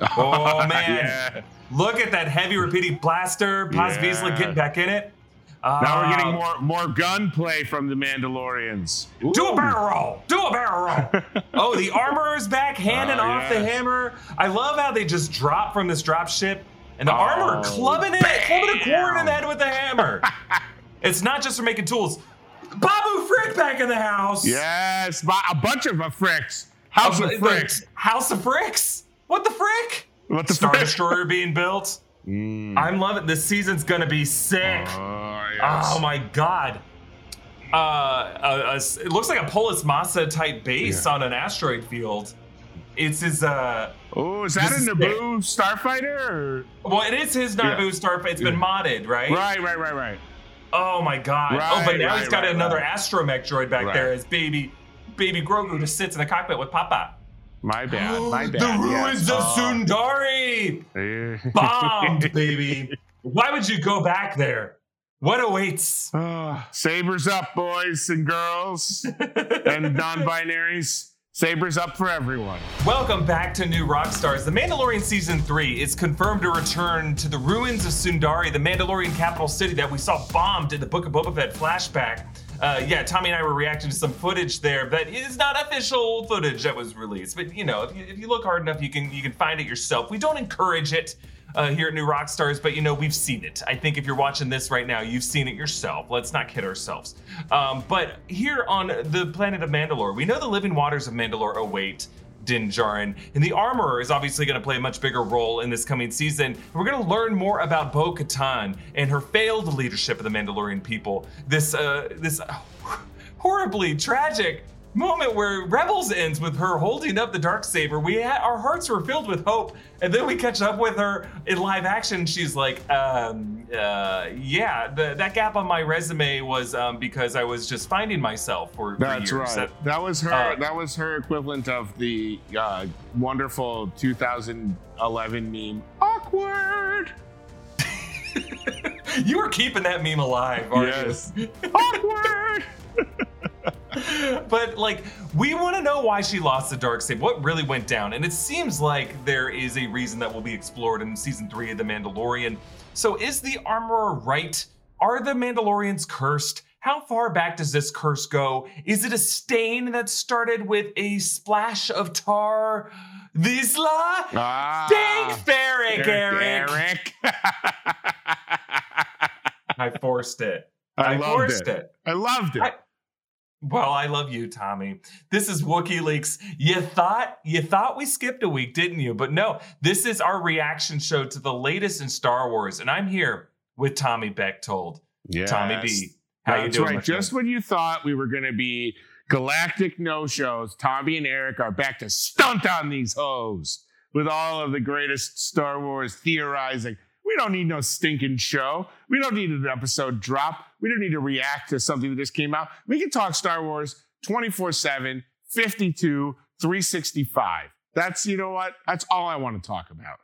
Oh man, yeah. look at that heavy repeating blaster. Paz yeah. Vizsla getting back in it. now we're getting uh, more more gunplay from the Mandalorians. Ooh. Do a barrel roll. Do a barrel roll. oh, the armorer's back, handing uh, off yes. the hammer. I love how they just drop from this drop ship, and the oh, armor clubbing it, clubbing a corn in the head with the hammer. it's not just for making tools. Babu Frick back in the house. Yes, a bunch of fricks. House of Fricks. House of Fricks. What the frick? What the Star frick? Destroyer being built. Mm. I'm loving this season's gonna be sick. Oh, yes. oh my god. Uh, a, a, it looks like a Polis Massa type base yeah. on an asteroid field. It's his. uh Oh, is that a Naboo starfighter? Or? Well, it is his Naboo yeah. starfighter. It's been modded, right? Right, right, right, right. Oh my god. Right, oh, but now right, he's got right, another astromech droid back there as baby, baby Grogu just sits in the cockpit with Papa. My bad. My bad. the ruins yes. of oh. Sundari. Bombed, baby. Why would you go back there? What awaits? Oh, sabers up, boys and girls, and non-binaries. Sabers up for everyone. Welcome back to New Rockstars. The Mandalorian Season 3 is confirmed to return to the ruins of Sundari, the Mandalorian capital city that we saw bombed in the Book of Boba Fett flashback. Uh, yeah, Tommy and I were reacting to some footage there that is not official footage that was released. But you know, if you, if you look hard enough, you can you can find it yourself. We don't encourage it uh, here at New Rockstars, but you know, we've seen it. I think if you're watching this right now, you've seen it yourself. Let's not kid ourselves. Um, but here on the planet of Mandalore, we know the living waters of Mandalore await. Din Djarin. And the Armorer is obviously going to play a much bigger role in this coming season. We're going to learn more about Bo Katan and her failed leadership of the Mandalorian people. This, uh, this horribly tragic moment where Rebels ends with her holding up the dark saber. We had, our hearts were filled with hope, and then we catch up with her in live action. She's like, um, uh, "Yeah, the, that gap on my resume was um, because I was just finding myself for, That's years." right. That, that was her. Uh, that was her equivalent of the uh, wonderful 2011 meme. Awkward. you were keeping that meme alive, aren't yes. you? Awkward. but like we want to know why she lost the dark saber what really went down and it seems like there is a reason that will be explored in season three of the mandalorian so is the armorer right are the mandalorians cursed how far back does this curse go is it a stain that started with a splash of tar Vizsla? Ah, Thanks, Eric, Eric. Eric. I forced it. I, I forced it. it. I loved it. I, well, I love you, Tommy. This is WookieLeaks. You thought you thought we skipped a week, didn't you? But no, this is our reaction show to the latest in Star Wars, and I'm here with Tommy Bechtold. Yeah, Tommy B. How That's you doing? Right. Just when you thought we were going to be galactic no-shows, Tommy and Eric are back to stunt on these hoes with all of the greatest Star Wars theorizing. We don't need no stinking show. We don't need an episode drop. We don't need to react to something that just came out. We can talk Star Wars 24 7, 52, 365. That's, you know what? That's all I want to talk about.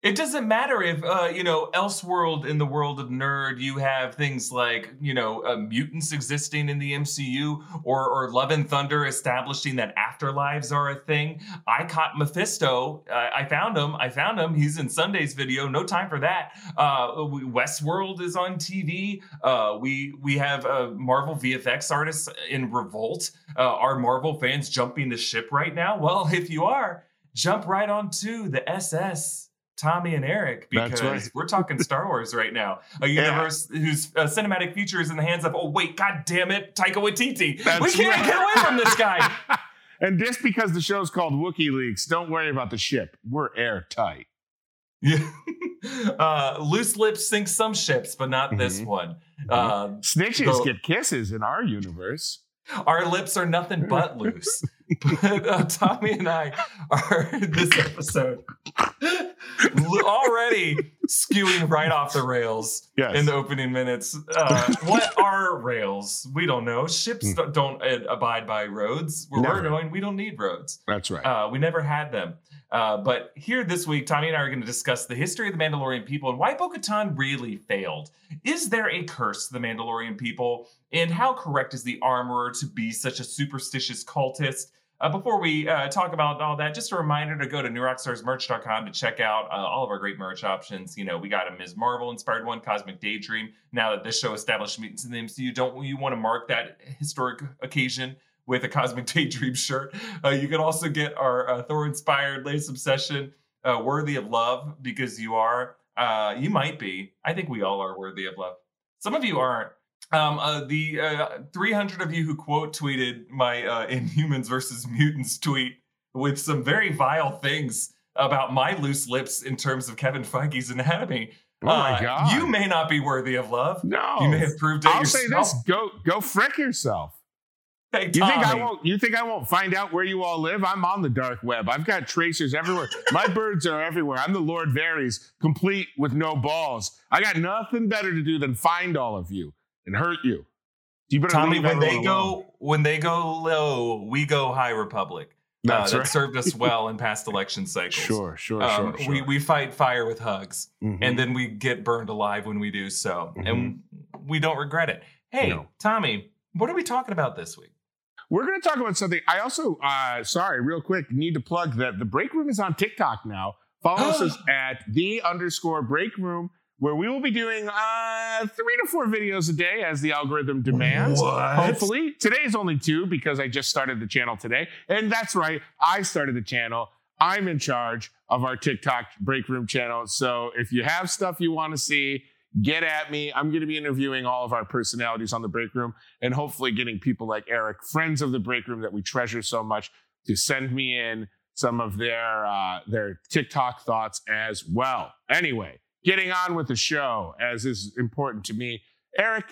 It doesn't matter if, uh, you know, Elseworld in the world of nerd, you have things like, you know, uh, mutants existing in the MCU or, or Love and Thunder establishing that afterlives are a thing. I caught Mephisto. Uh, I found him. I found him. He's in Sunday's video. No time for that. Uh, Westworld is on TV. Uh, we we have uh, Marvel VFX artists in revolt. are Marvel fans jumping the ship right now? Well, if you are, jump right onto the SS Tommy and Eric because right. we're talking Star Wars right now. A universe yeah. whose uh, cinematic future is in the hands of, oh, wait, God damn it, Taika Waititi. That's we can't right. get away from this guy. and just because the show's called Wookiee Leaks, don't worry about the ship. We're airtight. Yeah. uh, loose lips sink some ships, but not mm-hmm. this one. Mm-hmm. Uh, Snitches the, get kisses in our universe. Our lips are nothing but loose. but uh, Tommy and I are this episode already skewing right off the rails yes. in the opening minutes. Uh, what are rails? We don't know. Ships mm. don't abide by roads. Where never. we're going, we don't need roads. That's right. Uh, we never had them. Uh, but here this week, Tommy and I are going to discuss the history of the Mandalorian people and why Bo Katan really failed. Is there a curse to the Mandalorian people? And how correct is the armorer to be such a superstitious cultist? Uh, before we uh, talk about all that, just a reminder to go to newrockstarsmerch.com to check out uh, all of our great merch options. You know, we got a Ms. Marvel inspired one, Cosmic Daydream. Now that this show established mutants in the MCU, don't you want to mark that historic occasion with a Cosmic Daydream shirt? Uh, you can also get our uh, Thor inspired Lace Obsession, uh, Worthy of Love, because you are. you might be. I think we all are worthy of love. Some of you aren't. Um, uh, the uh, 300 of you who quote tweeted my uh, Inhumans versus Mutants tweet with some very vile things about my loose lips in terms of Kevin Feige's anatomy. Oh my Uh, god! You may not be worthy of love. no. You may have proved it I'll yourself. say this: go go frick yourself. Hey, You think I won't? You think I won't find out where you all live? I'm on the dark web. I've got tracers everywhere. My birds are everywhere. I'm the Lord Varys, complete with no balls. I got nothing better to do than find all of you and hurt you. You better Tommy, when they go alone. when they go low, we go high Republic. Uh, That's that right. served us well in past election cycles. Sure, sure, Um, sure, sure. We we fight fire with hugs. Mhm. and then we get burned alive when we do so, and we don't regret it. Hey, No. Tommy, what are we talking about this week? We're going to talk about something. I also, uh, sorry, real quick, need to plug that the break room is on TikTok now. Follow us at the underscore break room, where we will be doing uh, three to four videos a day as the algorithm demands. What? Hopefully, today's only two because I just started the channel today. And that's right, I started the channel. I'm in charge of our TikTok break room channel. So if you have stuff you want to see, get at me. I'm going to be interviewing all of our personalities on the break room and hopefully getting people like Eric, friends of the break room that we treasure so much, to send me in some of their uh, their TikTok thoughts as well. Anyway, getting on with the show as is important to me. Eric,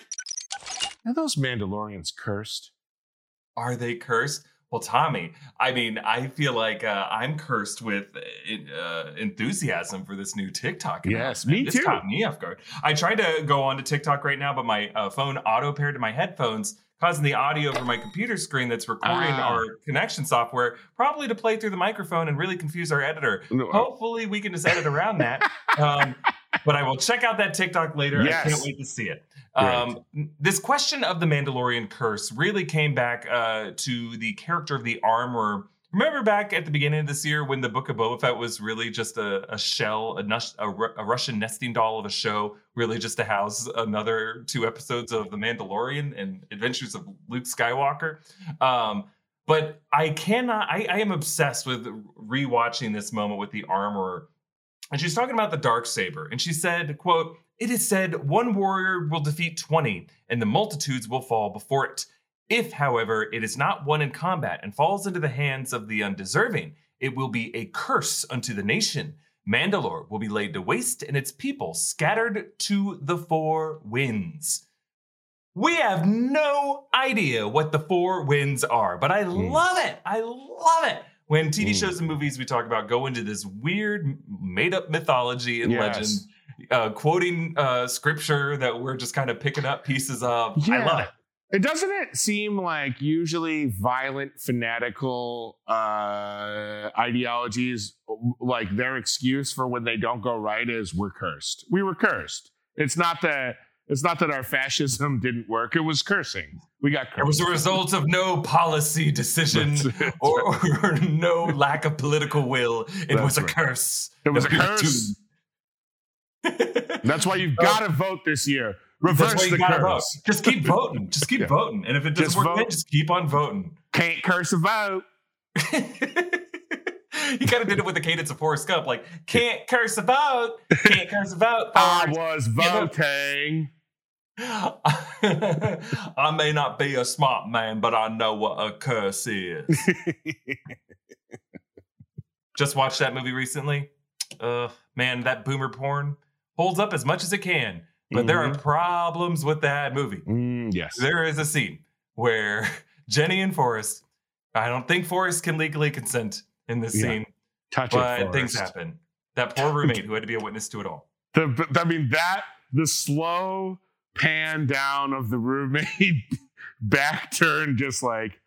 are those Mandalorians cursed? Are they cursed? Well, Tommy, I mean, I feel like uh, I'm cursed with uh, enthusiasm for this new TikTok. Yes, me This too. caught me off guard. I tried to go on to TikTok right now, but my uh, phone auto paired to my headphones, causing the audio from my computer screen that's recording Ah. our connection software probably to play through the microphone and really confuse our editor. No, Hopefully, we can just edit around that. Um, but I will check out that TikTok later. I can't wait to see it. Um, this question of the Mandalorian curse really came back uh, to the character of the armor. Remember back at the beginning of this year when the Book of Boba Fett was really just a, a shell, a, nus- a, Ru- a Russian nesting doll of a show, really just to house another two episodes of The Mandalorian and Adventures of Luke Skywalker. Um, but I cannot, I, I am obsessed with rewatching this moment with the armorer. And she's talking about the dark saber, and she said, "quote It is said one warrior will defeat twenty, and the multitudes will fall before it. If, however, it is not won in combat and falls into the hands of the undeserving, it will be a curse unto the nation. Mandalore will be laid to waste, and its people scattered to the four winds." We have no idea what the four winds are, but I Mm. love it. I love it. When TV Mm. shows and movies we talk about go into this weird made up mythology and Yes. legend, uh, quoting uh, scripture that we're just kind of picking up pieces of. I love it. It doesn't it seem like usually violent, fanatical uh, ideologies, like their excuse for when they don't go right is we're cursed. We were cursed. It's not that it's not that our fascism didn't work. It was cursing. We got cursed. It was a result of no policy decision or, or no lack of political will. It That's was a right. curse. It was a curse. That's why you've Oh. got to vote this year. That's Reverse why you the gotta vote. curse. Just keep voting. Just keep Yeah. voting. And if it doesn't Just work, vote. then just keep on voting. Can't curse a vote. he kind of did it with the cadence of Forrest Gump, like can't curse a vote, can't curse a vote. I Forrest." was voting. I may not be a smart man, but I know what a curse is. Just watched that movie recently. Uh, man, that boomer porn holds up as much as it can, but there are problems with that movie. Mm, yes. There is a scene where Jenny and Forrest, I don't think Forrest can legally consent in this Yeah. scene, Touch but it. things happen. That poor roommate who had to be a witness to it all. The, I mean that the slow pan down of the roommate back turn, just like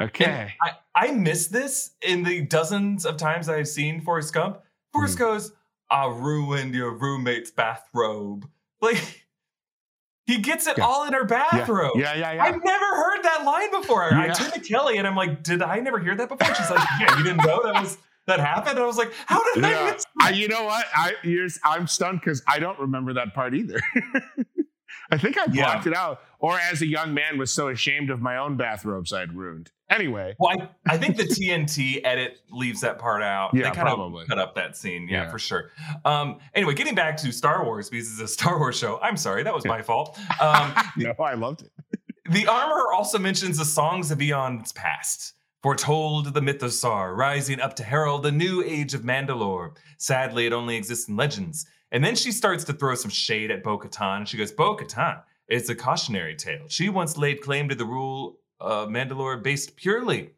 okay. I, I miss this in the dozens of times I've seen Forrest Gump. Forrest Hmm. goes, I ruined your roommate's bathrobe. Like, He gets it Yeah. all in her bathroom. Yeah, yeah, yeah. I've never heard that line before. I Yeah. turned to Kelly and I'm like, did I never hear that before? She's like, yeah, you didn't know that was that happened? I was like, how did I Yeah. miss I, you know what? I I'm stunned because I don't remember that part either. I think I Yeah. blocked it out, or as a young man was so ashamed of my own bathrobes I'd ruined. Anyway, Well, I, I think the TNT edit leaves that part out. Yeah, they kind probably. of cut up that scene. Yeah, Yeah. for sure. Um, anyway, getting back to Star Wars because it's a Star Wars show. I'm sorry, that was my fault. Um, no, I loved it. the armor also mentions the songs of eons past. Foretold the Mythosaur, rising up to herald the new age of Mandalore. Sadly, it only exists in legends. And then she starts to throw some shade at Bo Katan. She goes, Bo Katan, it's a cautionary tale. She once laid claim to the rule of Mandalore based purely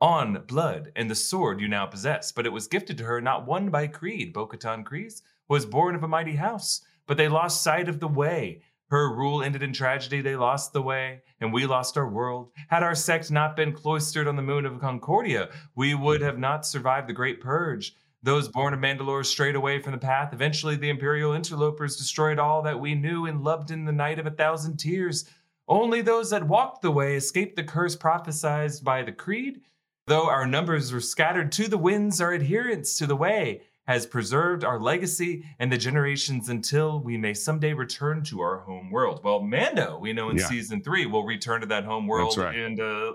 on blood and the sword you now possess, but it was gifted to her, not won by Creed. Bo Katan Kryze was born of a mighty house, but they lost sight of the way. Her rule ended in tragedy. They lost the way, and we lost our world. Had our sect not been cloistered on the moon of Concordia, we would have not survived the Great Purge. Those born of Mandalore strayed away from the path. Eventually, the Imperial interlopers destroyed all that we knew and loved in the night of a thousand tears. Only those that walked the way escaped the curse prophesied by the Creed. Though our numbers were scattered to the winds, our adherence to the way has preserved our legacy and the generations until we may someday return to our home world. Well, Mando, we know in Yeah. season three, will return to that home world right. and uh,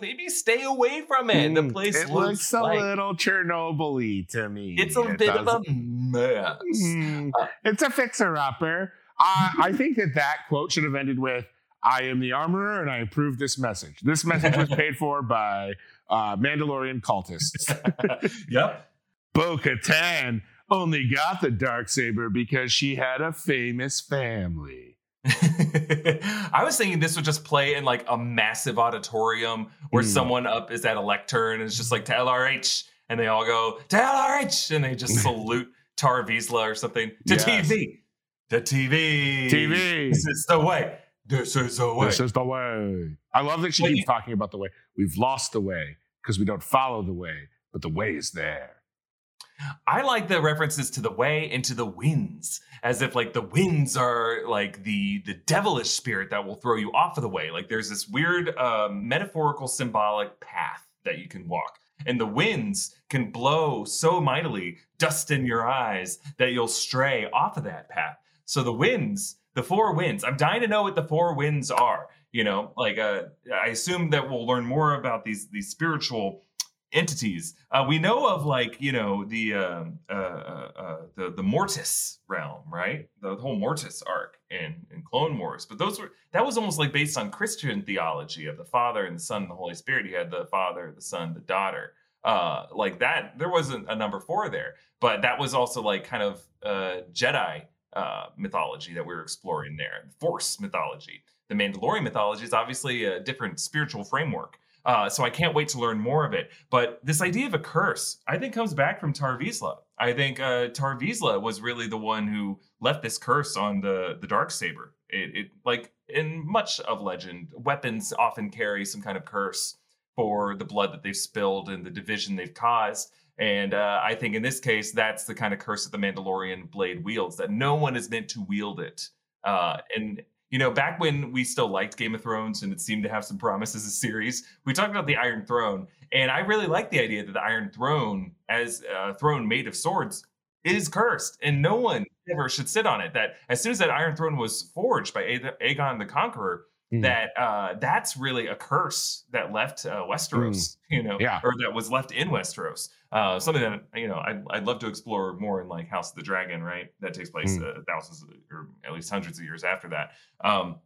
maybe stay away from it. the Mm, place it looks, looks a like little Chernobyl to me. it's a It bit of a mess. Mm, Uh, it's a fixer upper. I, I think that that quote should have ended with I am the armorer and I approve this message. This message was paid for by uh, Mandalorian cultists. yep. Bo Katan only got the dark saber because she had a famous family. I was thinking this would just play in like a massive auditorium where Mm. someone up is at a lectern and it's just like to LRH and they all go to LRH and they just salute Tar Vizsla or something to Yes. TV. To TV. TV. This is the way. This is the way. This is the way. I love that she keeps talking about the way. We've lost the way because we don't follow the way, but the way is there. I like the references to the way and to the winds, as if like the winds are like the the devilish spirit that will throw you off of the way. Like there's this weird um, metaphorical symbolic path that you can walk, and the winds can blow so mightily, dust in your eyes that you'll stray off of that path. So the winds, the four winds. I'm dying to know what the four winds are. You know, like uh, I assume that we'll learn more about these these spiritual entities. Uh, we know of like you know the um, uh, uh, uh, the the Mortis realm, right? The whole Mortis arc in in Clone Wars. But those were that was almost like based on Christian theology of the Father and the Son and the Holy Spirit. You had the Father, the Son, the daughter. Uh, like that, there wasn't a number four there, but that was also like kind of uh, Jedi mythology that we were exploring there. Force mythology. The Mandalorian mythology is obviously a different spiritual framework. Uh, so I can't wait to learn more of it. But this idea of a curse, I think, comes back from Tar Vizsla. I think uh, Tar Vizsla was really the one who left this curse on the the dark saber. It, it like in much of legend, weapons often carry some kind of curse for the blood that they've spilled and the division they've caused. And uh, I think in this case, that's the kind of curse that the Mandalorian blade wields. That no one is meant to wield it. Uh, and you know, back when we still liked Game of Thrones and it seemed to have some promise as a series, we talked about the Iron Throne. And I really like the idea that the Iron Throne, as a throne made of swords, is cursed and no one ever should sit on it. That as soon as that Iron Throne was forged by Aegon the Conqueror, Mm. that uh, that's really a curse that left uh, Westeros, you know, Yeah. or that was left in Westeros. Uh, something that you know I'd, I'd love to explore more in like House of the Dragon, right? That takes place uh, thousands or at least hundreds of years after that. Um,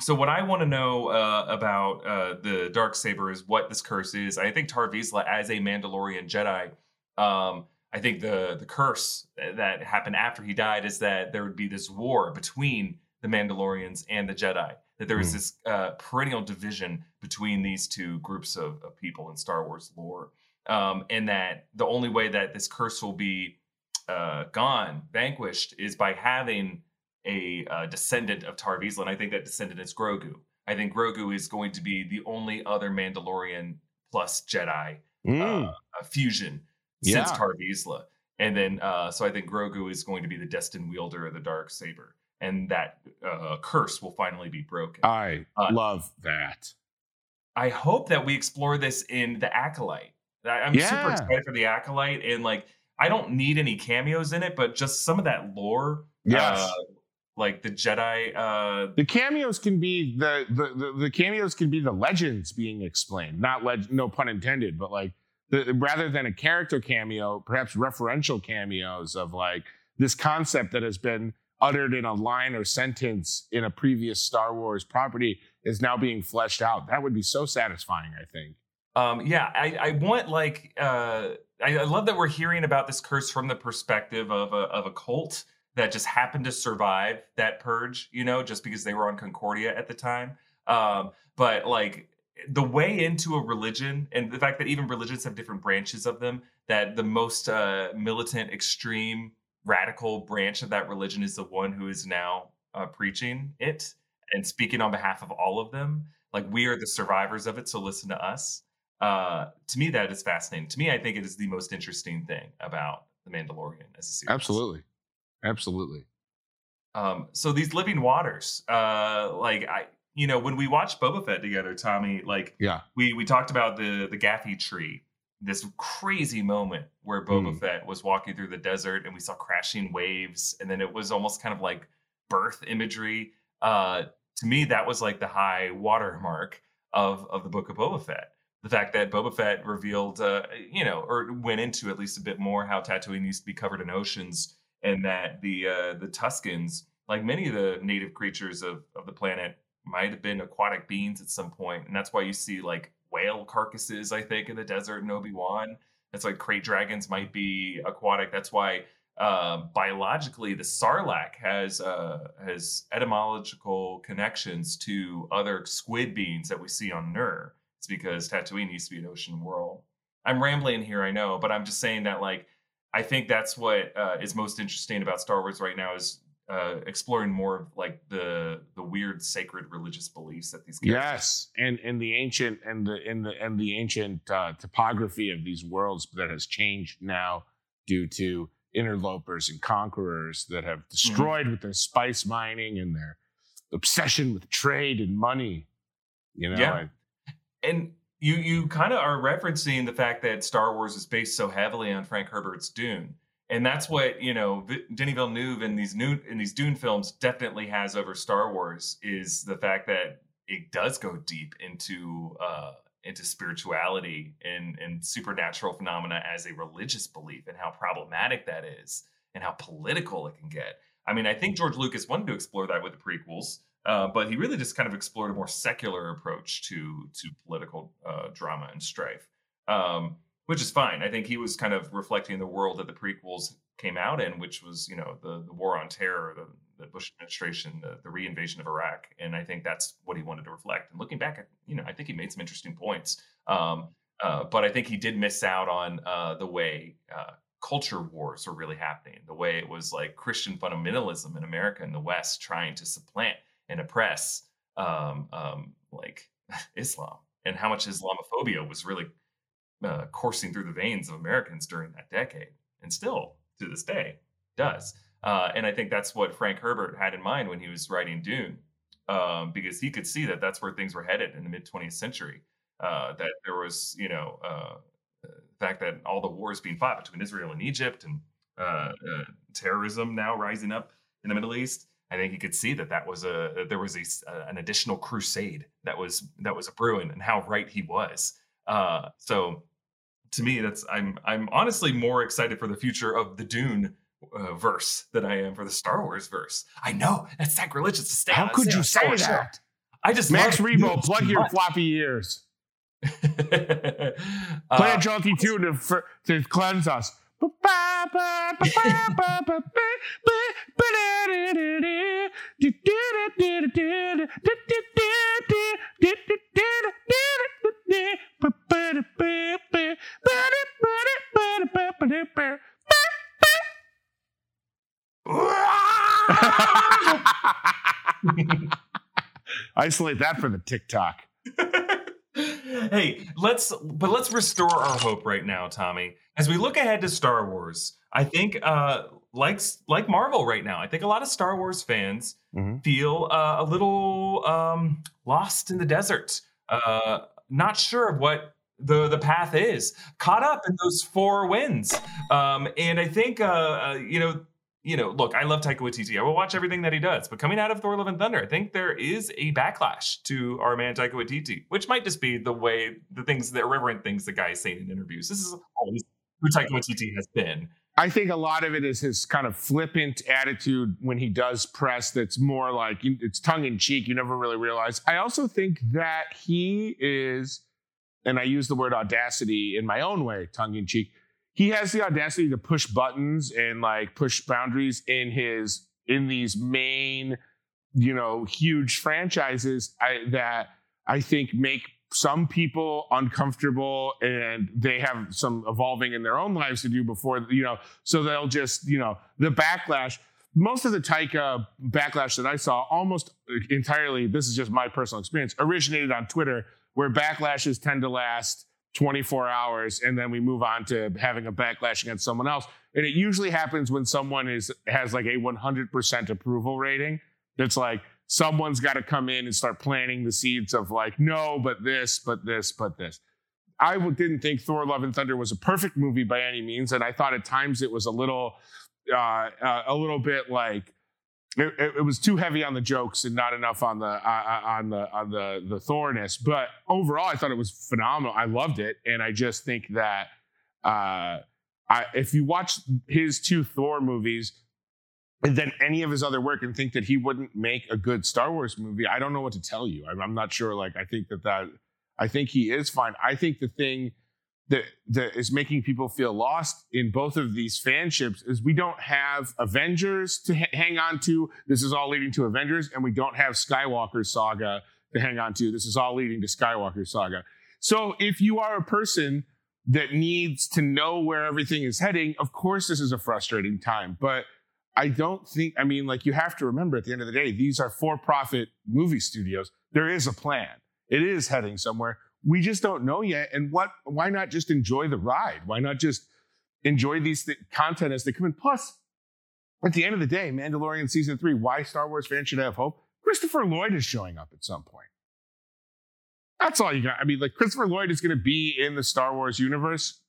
so what I want to know uh, about uh, the dark saber is what this curse is. I think Tar Vizsla, as a Mandalorian Jedi, um, I think the the curse that happened after he died is that there would be this war between the Mandalorians and the Jedi. That there was Mm. this uh, perennial division between these two groups of, of people in Star Wars lore, um, and that the only way that this curse will be uh, gone, vanquished, is by having a uh, descendant of Tar Vizsla, and I think that descendant is Grogu. I think Grogu is going to be the only other Mandalorian plus Jedi Mm. uh, fusion since Yeah. Tar Vizsla. And then, uh, so I think Grogu is going to be the destined wielder of the dark saber. And that uh, curse will finally be broken. I Uh, love that. I hope that we explore this in the Acolyte. I'm super excited for the Acolyte, and like I don't need any cameos in it, but just some of that lore. Yes. uh, like the Jedi. Uh, the cameos can be the, the the the cameos can be the legends being explained, not leg, no pun intended, but like the, rather than a character cameo, perhaps referential cameos of like this concept that has been uttered in a line or sentence in a previous Star Wars property is now being fleshed out. That would be so satisfying. I think. Um, yeah, I, I want like uh, I, I love that we're hearing about this curse from the perspective of a of a cult that just happened to survive that purge, you know, just because they were on Concordia at the time. Um, but like the way into a religion and the fact that even religions have different branches of them, that the most uh, militant, extreme, radical branch of that religion is the one who is now uh, preaching it and speaking on behalf of all of them. Like we are the survivors of it, so listen to us uh to me that is fascinating to me i think it is the most interesting thing about the mandalorian as a series Absolutely, absolutely. um so these living waters uh like i you know when we watched boba fett together tommy like Yeah. we we talked about the the gaffi tree this crazy moment where boba Mm. fett was walking through the desert and we saw crashing waves and then it was almost kind of like birth imagery uh to me that was like the high watermark of of the book of boba fett the fact that Boba Fett revealed, uh, you know, or went into at least a bit more how Tatooine used to be covered in oceans, and that the uh, the Tuscans, like many of the native creatures of of the planet, might have been aquatic beings at some point, and that's why you see like whale carcasses, I think, in the desert in Obi Wan. That's like krayt dragons might be aquatic. That's why uh, biologically the sarlacc has uh, has etymological connections to other squid beings that we see on Nur. It's because Tatooine used to be an ocean world. I'm rambling here, I know, but I'm just saying that like I think that's what uh, is most interesting about Star Wars right now is uh, exploring more of like the the weird sacred religious beliefs that these characters Yes, and and the ancient and the and the and the ancient uh, topography of these worlds that has changed now due to interlopers and conquerors that have destroyed with their spice mining and their obsession with trade and money. You know, Yeah. I- and you you kind of are referencing the fact that Star Wars is based so heavily on Frank Herbert's Dune, and that's what you know. Denis Villeneuve in these new in these Dune films definitely has over Star Wars is the fact that it does go deep into uh, into spirituality and and supernatural phenomena as a religious belief, and how problematic that is, and how political it can get. I mean, I think George Lucas wanted to explore that with the prequels. Uh, but he really just kind of explored a more secular approach to to political uh, drama and strife, um, which is fine. I think he was kind of reflecting the world that the prequels came out in, which was you know the the war on terror, the, the Bush administration, the, the reinvasion of Iraq, and I think that's what he wanted to reflect. And looking back, at, you know, I think he made some interesting points. Um, uh, but I think he did miss out on uh, the way uh, culture wars were really happening, the way it was like Christian fundamentalism in America and the West trying to supplant and oppress um, um, like Islam, and how much Islamophobia was really uh, coursing through the veins of Americans during that decade, and still to this day does. Uh, and I think that's what Frank Herbert had in mind when he was writing Dune, um, because he could see that that's where things were headed in the mid 20th century. Uh, that there was, you know, uh, the fact that all the wars being fought between Israel and Egypt and uh, uh, terrorism now rising up in the Middle East. I think he could see that that was a that there was a, an additional crusade that was that was brewing, and how right he was. Uh, so, to me, that's I'm I'm honestly more excited for the future of the Dune uh, verse than I am for the Star Wars verse. I know that's sacrilegious to stay. how could you say show. that? I just Max Rebo, plug your floppy ears. Uh, Play a jaunty tune to, fir- to cleanse us. Isolate that for the TikTok. hey, let's but let's restore our hope right now, Tommy. as we look ahead to Star Wars, I think uh, like like Marvel right now, I think a lot of Star Wars fans Mhm. feel uh, a little um, lost in the desert, uh, not sure of what the the path is, caught up in those four wins. Um, and I think uh, uh, you know. You know, look, I love Taika Waititi. I will watch everything that he does. But coming out of Thor: Love and Thunder, I think there is a backlash to our man Taika Waititi, which might just be the way the things, the irreverent things the guy is saying in interviews. This is always who Taika Waititi has been. I think a lot of it is his kind of flippant attitude when he does press that's more like it's tongue in cheek. You never really realize. I also think that he is, and I use the word audacity in my own way, tongue in cheek. He has the audacity to push buttons and like push boundaries in his in these main, you know, huge franchises I, that I think make some people uncomfortable and they have some evolving in their own lives to do before you know so they'll just you know the backlash most of the taika backlash that i saw almost entirely this is just my personal experience originated on twitter where backlashes tend to last 24 hours and then we move on to having a backlash against someone else. And it usually happens when someone is has like a 100% approval rating. That's like someone's got to come in and start planting the seeds of like no but this but this but this. I didn't think thor love and thunder was a perfect movie by any means and i thought at times it was a little uh, uh, a little bit like it, it, was too heavy on the jokes and not enough on the uh, on the on the the thorness but overall i thought it was phenomenal i loved it and i just think that uh I, if you watch his two thor movies than any of his other work and think that he wouldn't make a good Star Wars movie, I don't know what to tell you. I'm, I'm not sure. Like, I think that that, I think he is fine. I think the thing that that is making people feel lost in both of these fanships is we don't have Avengers to ha- hang on to. This is all leading to Avengers, and we don't have Skywalker Saga to hang on to. This is all leading to Skywalker Saga. So if you are a person that needs to know where everything is heading, of course this is a frustrating time, but I don't think, I mean, like you have to remember at the end of the day, these are for profit movie studios. There is a plan. It is heading somewhere. We just don't know yet. And what, why not just enjoy the ride? Why not just enjoy these th- content as they come in? Plus, at the end of the day, Mandalorian season three, why Star Wars fans should have hope? Christopher Lloyd is showing up at some point. That's all you got. I mean, like Christopher Lloyd is going to be in the Star Wars universe.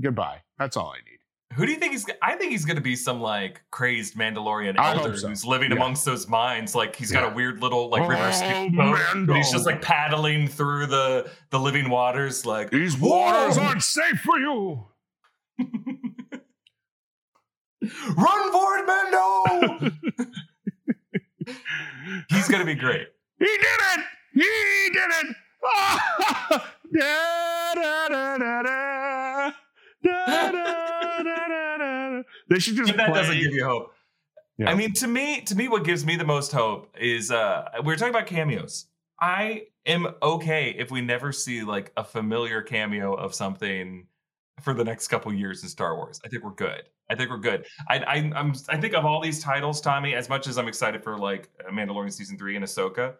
Goodbye. That's all I need. Who do you think he's? I think he's going to be some like crazed Mandalorian I elder so. who's living Yeah. amongst those mines. Like he's got a weird little like river Oh, and he's just like paddling through the the living waters. Like These waters "Whoa, aren't safe for you. run for it, Mando! he's going to be great. He did it! He did it! Da, da, da, da, da. Da. They should just that play. doesn't give you hope. Yeah. I mean, to me, to me, what gives me the most hope is uh we were talking about cameos. I am okay if we never see like a familiar cameo of something for the next couple years in Star Wars. I think we're good. I think we're good. I, I I'm I think of all these titles, Tommy. As much as I'm excited for like Mandalorian season three and Ahsoka,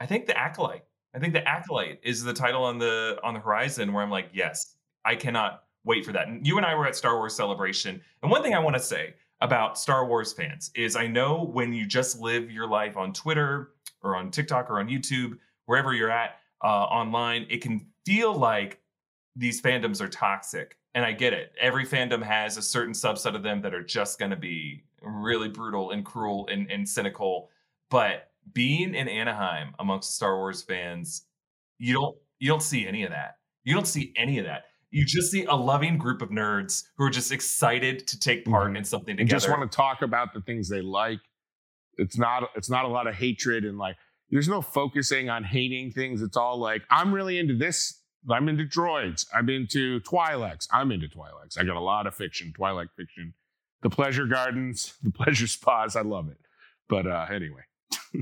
I think the Acolyte. I think the Acolyte is the title on the on the horizon where I'm like, yes, I cannot wait for that. And you and I were at Star Wars Celebration, and one thing I want to say about Star Wars fans is I know when you just live your life on Twitter or on TikTok or on YouTube, wherever you're at uh, online, it can feel like these fandoms are toxic. And I get it. Every fandom has a certain subset of them that are just going to be really brutal and cruel and, and cynical. But being in Anaheim amongst Star Wars fans, you don't you don't see any of that. You don't see any of that. You just see a loving group of nerds who are just excited to take part Mhm. in something and together. just want to talk about the things they like. It's not it's not a lot of hatred and like there's no focusing on hating things. It's all like I'm really into this. I'm into droids. I'm into Twi'leks. I'm into Twi'leks. I got a lot of fiction, Twilight fiction, the pleasure gardens, the pleasure spas. I love it. But uh, anyway,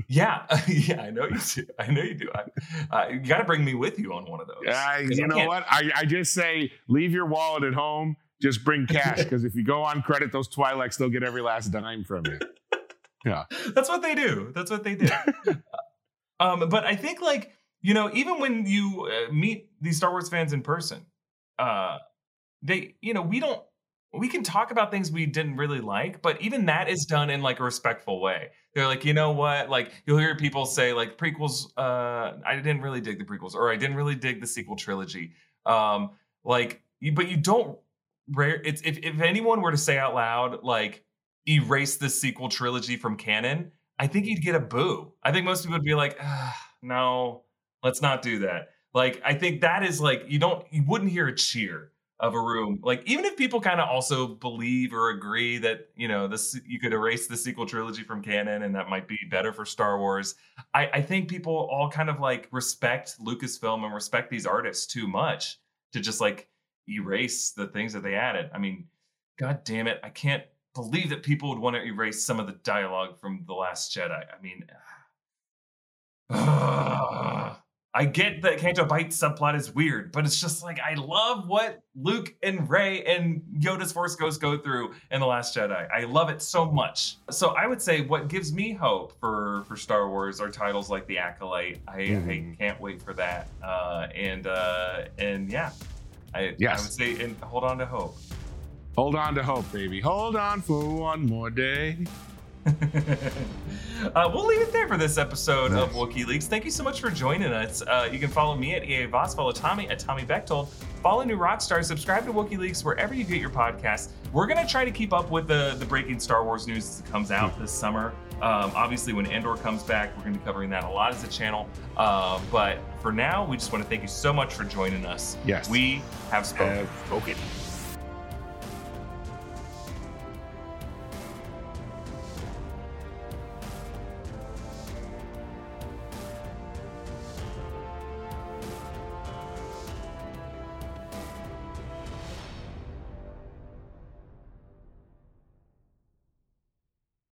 Yeah, yeah, I know you do. I know you do. I, uh, you got to bring me with you on one of those. uh, 'Cause you I know can't- what? I, I just say leave your wallet at home. Just bring cash because if you go on credit, those Twi'leks they'll get every last dime from you. Yeah, that's what they do. That's what they do. um, but I think like you know, even when you uh, meet these Star Wars fans in person, uh, they, you know, we don't we can talk about things we didn't really like, but even that is done in like a respectful way. They're like, you know what? Like you'll hear people say like prequels, uh, I didn't really dig the prequels, or I didn't really dig the sequel trilogy. Um, like, but you don't rare it's if, if anyone were to say out loud, like, erase the sequel trilogy from canon, I think you'd get a boo. I think most people would be like, no, let's not do that. Like, I think that is like you don't you wouldn't hear a cheer of a room. Like even if people kind of also believe or agree that you know this, you could erase the sequel trilogy from canon, and that might be better for Star Wars. I, I think people all kind of like respect Lucasfilm and respect these artists too much to just like erase the things that they added. I mean, god damn it, I can't believe that people would want to erase some of the dialogue from the Last Jedi. I mean. Uh, I get that Canto Bight subplot is weird, but it's just like I love what Luke and Rey and Yoda's Force Ghost go through in The Last Jedi. I love it so much. So I would say what gives me hope for for Star Wars are titles like The Acolyte. I, mm-hmm. I can't wait for that. Uh, and uh, and yeah, I, yes. I would say and hold on to hope. Hold on to hope, baby. Hold on for one more day. uh, we'll leave it there for this episode nice. of Wookiee Leaks. Thank you so much for joining us. Uh, you can follow me at EA Voss, follow Tommy at Tommy Bechtold, follow New Rockstar, subscribe to Wookiee Leaks wherever you get your podcasts. We're going to try to keep up with the, the breaking Star Wars news as it comes out this summer. Um, obviously, when Andor comes back, we're going to be covering that a lot as a channel. Uh, but for now, we just want to thank you so much for joining us. Yes. We have spoken. Have spoken.